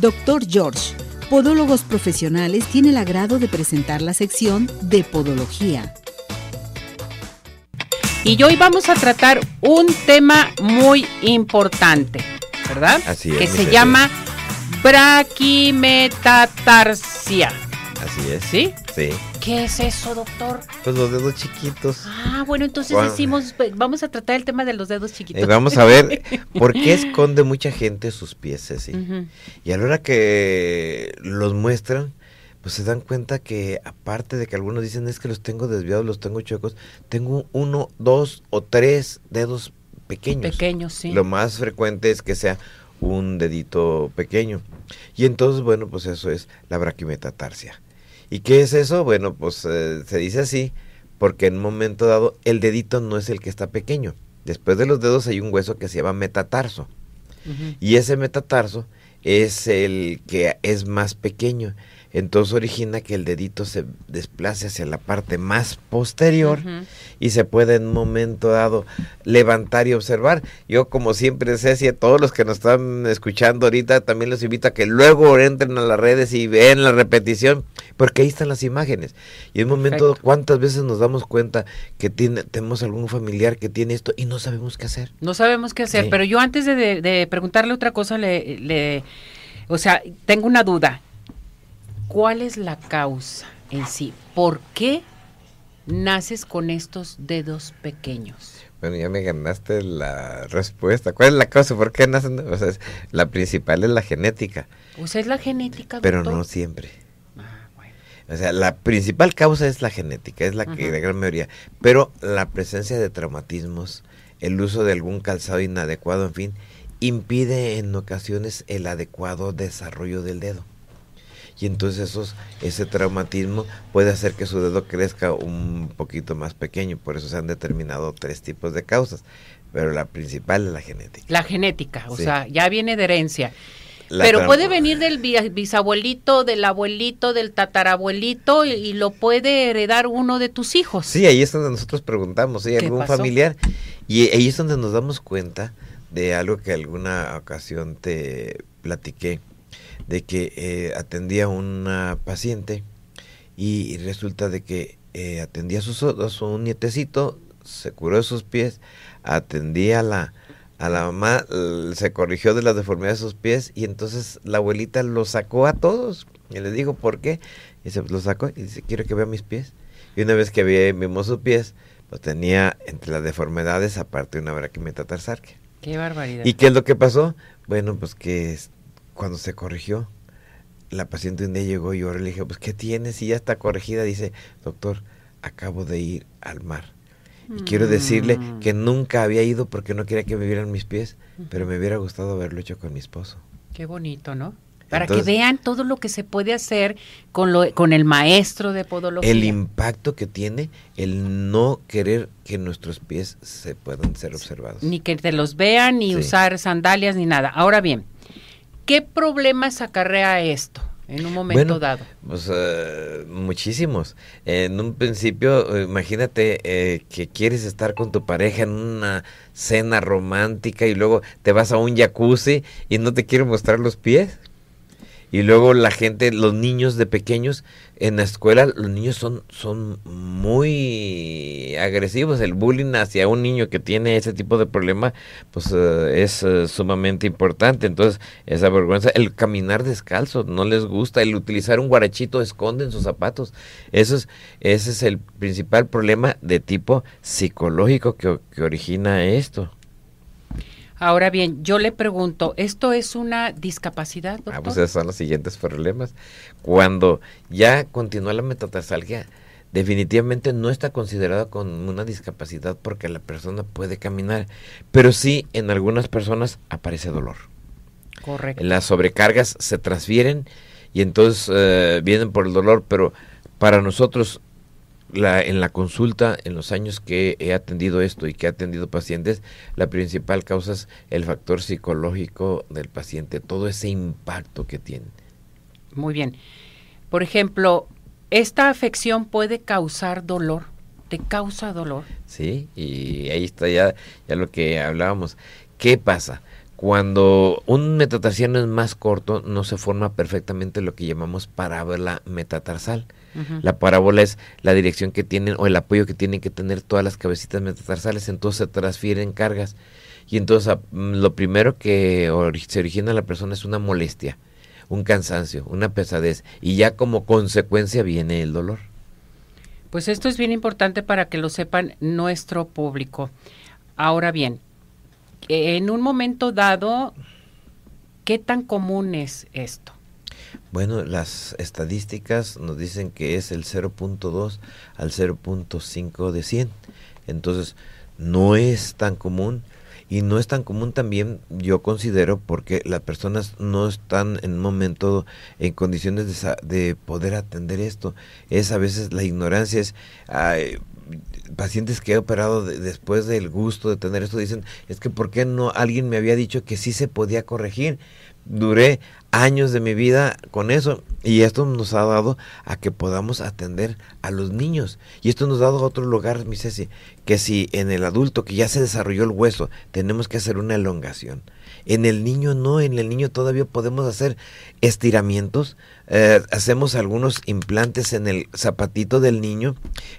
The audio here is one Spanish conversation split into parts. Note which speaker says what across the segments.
Speaker 1: Doctor George, Podólogos Profesionales, tiene el agrado de presentar la sección de Podología.
Speaker 2: Y hoy vamos a tratar un tema muy importante, ¿verdad?
Speaker 3: Así es.
Speaker 2: Que se llama braquimetatarsia.
Speaker 3: Así es.
Speaker 2: ¿Sí?
Speaker 3: Sí.
Speaker 2: ¿Qué es eso, doctor?
Speaker 3: Pues los dedos chiquitos.
Speaker 2: Ah, bueno, entonces
Speaker 3: Bueno.
Speaker 2: decimos, pues, vamos a tratar el tema de los dedos chiquitos.
Speaker 3: Eh, vamos a ver por qué esconde mucha gente sus pies.
Speaker 2: Ujú.
Speaker 3: Y a la hora que los muestran, pues se dan cuenta que aparte de que algunos dicen es que los tengo desviados, los tengo chuecos, tengo uno, dos o tres dedos pequeños.
Speaker 2: Pequeños, sí.
Speaker 3: Lo más frecuente es que sea un dedito pequeño. Y entonces, bueno, pues eso es la braquimetatarsia. ¿Y qué es eso? Bueno, pues eh, se dice así porque en un momento dado el dedito no es el que está pequeño. Después de los dedos hay un hueso que se llama metatarso. Y ese metatarso es el que es más pequeño. Entonces origina que el dedito se desplace hacia la parte más posterior y se puede en un momento dado levantar y observar. Yo como siempre Ceci, a todos los que nos están escuchando ahorita también los invito a que luego entren a las redes y vean la repetición, porque ahí están las imágenes. Y en un momento
Speaker 2: Perfecto.
Speaker 3: cuántas veces nos damos cuenta que tiene, tenemos algún familiar que tiene esto y no sabemos qué hacer.
Speaker 2: No sabemos qué hacer,
Speaker 3: Sí.
Speaker 2: pero yo antes de, de- de preguntarle otra cosa, le, le- o sea, tengo una duda. ¿Cuál es la causa en sí? ¿Por qué naces con estos dedos pequeños?
Speaker 3: Bueno, ya me ganaste la respuesta. ¿Cuál es la causa? ¿Por qué nacen? O sea, es- la principal es la genética,
Speaker 2: O sea, es la genética,
Speaker 3: pero
Speaker 2: doctor?
Speaker 3: no siempre.
Speaker 2: Ah, bueno.
Speaker 3: O sea, la principal causa es la genética, es la que de gran mayoría, pero la presencia de traumatismos, el uso de algún calzado inadecuado, en fin, impide en ocasiones el adecuado desarrollo del dedo. Y entonces esos, ese traumatismo puede hacer que su dedo crezca un poquito más pequeño, por eso se han determinado tres tipos de causas, pero la principal es la genética.
Speaker 2: La genética, o
Speaker 3: Sí.
Speaker 2: sea, ya viene de herencia.
Speaker 3: La
Speaker 2: pero puede venir del bi- bisabuelito, del abuelito, del tatarabuelito y, y lo puede heredar uno de tus hijos.
Speaker 3: Sí, ahí es donde nosotros preguntamos, ¿sí?
Speaker 2: ¿Qué
Speaker 3: ¿Algún
Speaker 2: pasó?
Speaker 3: familiar? Y ahí es donde nos damos cuenta de algo que alguna ocasión te platiqué, de que eh, atendía a una paciente y resulta de que eh, atendía a su, nietecito, se curó de sus pies, atendía a la, a la mamá, se corrigió de las deformidades de sus pies y entonces la abuelita lo sacó a todos. Y le digo, ¿por qué? Y se lo sacó y dice, quiero que vea mis pies. Y una vez que vi- vimos sus pies, pues tenía entre las deformidades aparte una braquimetatarsaria.
Speaker 2: Qué barbaridad.
Speaker 3: ¿Y qué es lo que pasó? Bueno, pues que cuando se corrigió, la paciente un día llegó y yo le dije, pues ¿qué tienes? Y ya está corregida. Dice, doctor, acabo de ir al mar. Y quiero decirle
Speaker 2: Mm.
Speaker 3: que nunca había ido porque no quería que me vieran mis pies, pero me hubiera gustado haberlo hecho con mi esposo.
Speaker 2: Qué bonito, ¿no? Para
Speaker 3: Entonces-
Speaker 2: que vean todo lo que se puede hacer con, lo, con el maestro de podología.
Speaker 3: El impacto que tiene el no querer que nuestros pies se puedan ser observados.
Speaker 2: Ni que te los vean, ni
Speaker 3: Sí.
Speaker 2: usar sandalias, ni nada. Ahora bien, ¿qué problemas acarrea esto en un momento
Speaker 3: Bueno,
Speaker 2: dado?
Speaker 3: Pues eh, muchísimos. En un principio, eh, imagínate eh, que quieres estar con tu pareja en una cena romántica y luego te vas a un jacuzzi y no te quieren mostrar los pies. Y luego la gente, los niños de pequeños, en la escuela los niños son, son muy agresivos. El bullying hacia un niño que tiene ese tipo de problema, pues eh, es eh, sumamente importante. Entonces, esa vergüenza, el caminar descalzo, no les gusta. El utilizar un guarachito, esconden sus zapatos. Eso es, ese es el principal problema de tipo psicológico que, que origina esto.
Speaker 2: Ahora bien, yo le pregunto, ¿esto es una discapacidad, doctor?
Speaker 3: Ah, pues esos son los siguientes problemas. Cuando ya continúa la metatarsalgia, definitivamente no está considerada como una discapacidad porque la persona puede caminar, pero sí en algunas personas aparece dolor.
Speaker 2: Correcto.
Speaker 3: Las sobrecargas se transfieren y entonces eh, vienen por el dolor, pero para nosotros la, en la consulta, en los años que he atendido esto y que he atendido pacientes, la principal causa es el factor psicológico del paciente, todo ese impacto que tiene.
Speaker 2: Muy bien. Por ejemplo, ¿esta afección puede causar dolor? ¿Te causa dolor?
Speaker 3: ¿Sí? Y ahí está ya, ya lo que hablábamos. ¿Qué pasa? Cuando un metatarsiano es más corto, no se forma perfectamente lo que llamamos parábola metatarsal. La parábola es la dirección que tienen o el apoyo que tienen que tener todas las cabecitas metatarsales, entonces se transfieren cargas. Y entonces ah, mm, lo primero que se origina en la persona es una molestia, un cansancio, una pesadez, y ya como consecuencia viene el dolor.
Speaker 2: Pues esto es bien importante para que lo sepan nuestro público. Ahora bien, en un momento dado, ¿qué tan común es esto?
Speaker 3: Bueno, las estadísticas nos dicen que es el 0.2 al 0.5 de 100. Entonces, no es tan común y no es tan común también, yo considero, porque las personas no están en un momento en condiciones de, de poder atender esto. Es a veces la ignorancia, es pacientes que he operado después del gusto de tener esto dicen, es que ¿por qué no alguien me había dicho que sí se podía corregir? Duré años de mi vida con eso y esto nos ha dado a que podamos atender a los niños y esto nos ha dado a otro lugar, mi Ceci, que si en el adulto que ya se desarrolló el hueso tenemos que hacer una elongación, en el niño no, en el niño todavía podemos hacer estiramientos, eh, hacemos algunos implantes en el zapatito del niño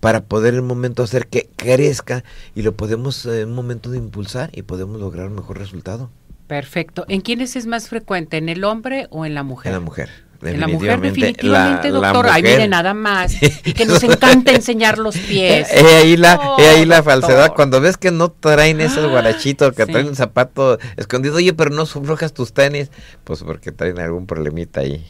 Speaker 3: para poder en un momento hacer que crezca y lo podemos en un momento de impulsar y podemos lograr un mejor resultado.
Speaker 2: Perfecto. ¿En quiénes es más frecuente, en el hombre o en la mujer?
Speaker 3: En la mujer.
Speaker 2: En la mujer definitivamente, doctor. Ay, mire, nada más. Y que nos encanta enseñar los pies.
Speaker 3: He ahí la, ahí la falsedad. Cuando ves que no traen esos guarachitos, que traen un zapato escondido, oye, pero no sufrojas tus tenis, pues porque traen algún problemita ahí.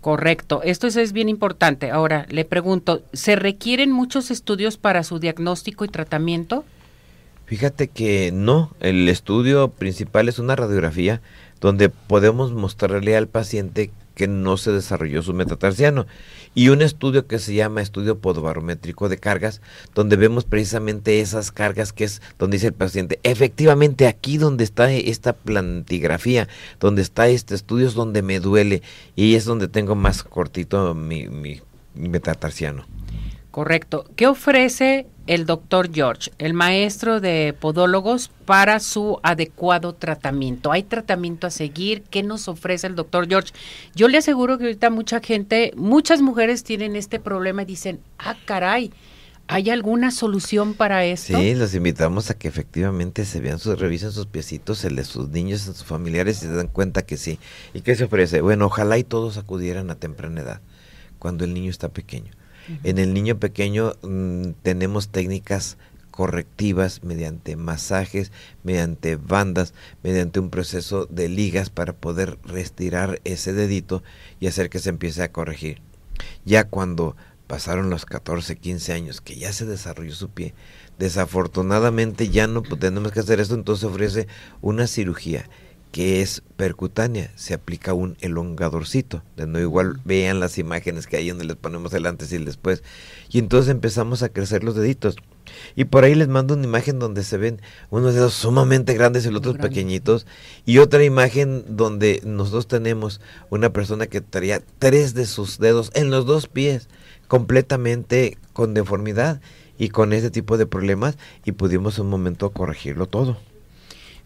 Speaker 2: Correcto, esto es, bien importante. Ahora, le pregunto, ¿se requieren muchos estudios para su diagnóstico y tratamiento?
Speaker 3: Fíjate que no, el estudio principal es una radiografía donde podemos mostrarle al paciente que no se desarrolló su metatarsiano. Y un estudio que se llama estudio podobarométrico de cargas, donde vemos precisamente esas cargas que es donde dice el paciente, efectivamente aquí donde está esta plantigrafía, donde está este estudio es donde me duele y es donde tengo más cortito mi, mi metatarsiano.
Speaker 2: Correcto. ¿Qué ofrece el doctor George, el maestro de podólogos, para su adecuado tratamiento? ¿Hay tratamiento a seguir? ¿Qué nos ofrece el doctor George? Yo le aseguro que ahorita mucha gente, muchas mujeres tienen este problema y dicen, ah, caray, ¿Hay alguna solución para esto?
Speaker 3: Sí, los invitamos a que efectivamente se vean sus, revisen sus piecitos, el de sus niños, sus familiares y se dan cuenta que sí. ¿Y qué se ofrece? Bueno, ojalá y todos acudieran a temprana edad, cuando el niño está pequeño. En el niño pequeño mm, tenemos técnicas correctivas mediante masajes, mediante bandas, mediante un proceso de ligas para poder restirar ese dedito y hacer que se empiece a corregir. Ya cuando pasaron los 14, 15 años que ya se desarrolló su pie, desafortunadamente ya no tenemos que hacer esto, entonces ofrece una cirugía que es percutánea, se aplica un elongadorcito, de no igual vean las imágenes que hay donde les ponemos el antes y el después, y entonces empezamos a crecer los deditos. Y por ahí les mando una imagen donde se ven unos dedos sumamente grandes y los otros pequeñitos, y otra imagen donde nosotros tenemos una persona que traía tres de sus dedos en los dos pies, completamente con deformidad y con ese tipo de problemas, y pudimos un momento corregirlo todo.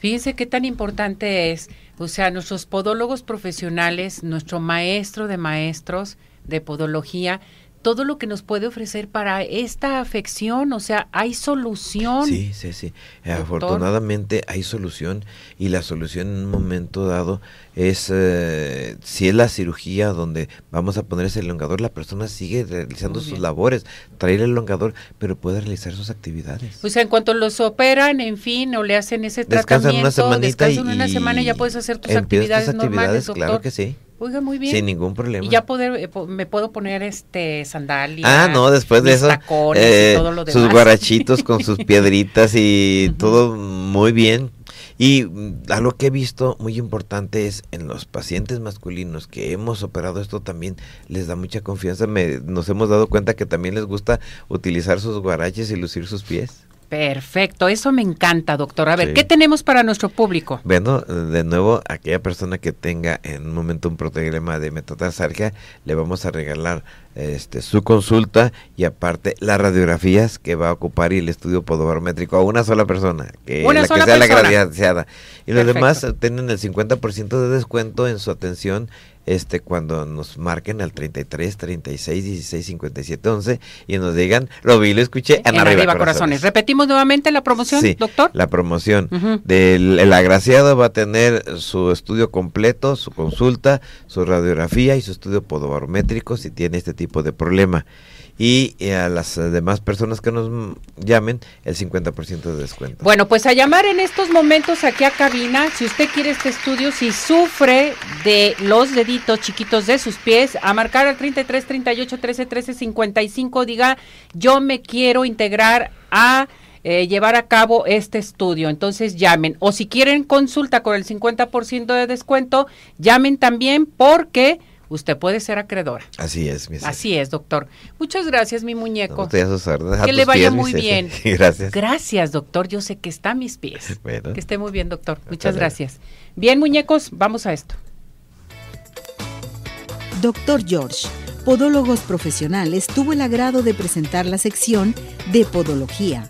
Speaker 2: Fíjense qué tan importante es, o sea, nuestros podólogos profesionales, nuestro maestro de maestros de podología, todo lo que nos puede ofrecer para esta afección, o sea, hay solución.
Speaker 3: Sí, sí, sí. Afortunadamente hay solución y la solución en un momento dado es, eh, si es la cirugía donde vamos a poner ese elongador, la persona sigue realizando sus labores, traer el elongador, pero puede realizar sus actividades.
Speaker 2: O sea, en cuanto los operan, en fin, o le hacen ese descansan tratamiento, una descansan una semana y ya puedes hacer tus actividades, tus actividades normales, doctor.
Speaker 3: Claro que sí.
Speaker 2: Oiga, muy bien.
Speaker 3: Sin ningún problema.
Speaker 2: Y ya poder, eh, me puedo poner este sandalias.
Speaker 3: Ah, no, después de eso. Eh, todo lo sus guarachitos con sus piedritas y todo muy bien. Y mm, algo que he visto muy importante es en los pacientes masculinos que hemos operado esto también les da mucha confianza. Me, nos hemos dado cuenta que también les gusta utilizar sus guaraches y lucir sus pies.
Speaker 2: Perfecto, eso me encanta, doctor. A ver, ¿qué tenemos para nuestro público?
Speaker 3: Bueno, de nuevo, aquella persona que tenga en un momento un protegrema de metatarsalgia, le vamos a regalar este, su consulta y aparte las radiografías que va a ocupar y el estudio podobarométrico a una sola persona, que
Speaker 2: Una
Speaker 3: la
Speaker 2: sola
Speaker 3: que sea la agraciada. Y los
Speaker 2: Perfecto.
Speaker 3: demás tienen el 50% de descuento en su atención este cuando nos marquen al 33 36 16 57 11 y nos digan, lo vi, lo escuché, en,
Speaker 2: en
Speaker 3: arriba,
Speaker 2: arriba, corazones. Repetimos nuevamente la promoción,
Speaker 3: Sí,
Speaker 2: doctor.
Speaker 3: La promoción del el agraciado va a tener su estudio completo, su consulta, su radiografía y su estudio podobarométrico si tiene este tipo de problema. Y eh, a las eh, demás personas que nos llamen, el 50% de descuento.
Speaker 2: Bueno, pues a llamar en estos momentos aquí a cabina, si usted quiere este estudio, si sufre de los deditos chiquitos de sus pies, a marcar al 33 38 13 13 55, diga, yo me quiero integrar a eh, llevar a cabo este estudio. Entonces llamen. O si quieren consulta con el 50% de descuento, llamen también porque usted puede ser acreedora.
Speaker 3: Así es, mi.
Speaker 2: Así es, doctor. Muchas gracias, mi
Speaker 3: No,
Speaker 2: muñeco.
Speaker 3: estoy a sus órdenes, a
Speaker 2: Que le vaya
Speaker 3: pies,
Speaker 2: muy bien.
Speaker 3: Gracias.
Speaker 2: Gracias, doctor. Yo sé que está a mis pies.
Speaker 3: Bueno.
Speaker 2: Que esté muy bien, doctor.
Speaker 3: Hasta
Speaker 2: Muchas
Speaker 3: luego.
Speaker 2: gracias. Bien, muñecos, vamos a esto.
Speaker 1: Doctor George, Podólogos Profesionales, tuvo el agrado de presentar la sección de Podología.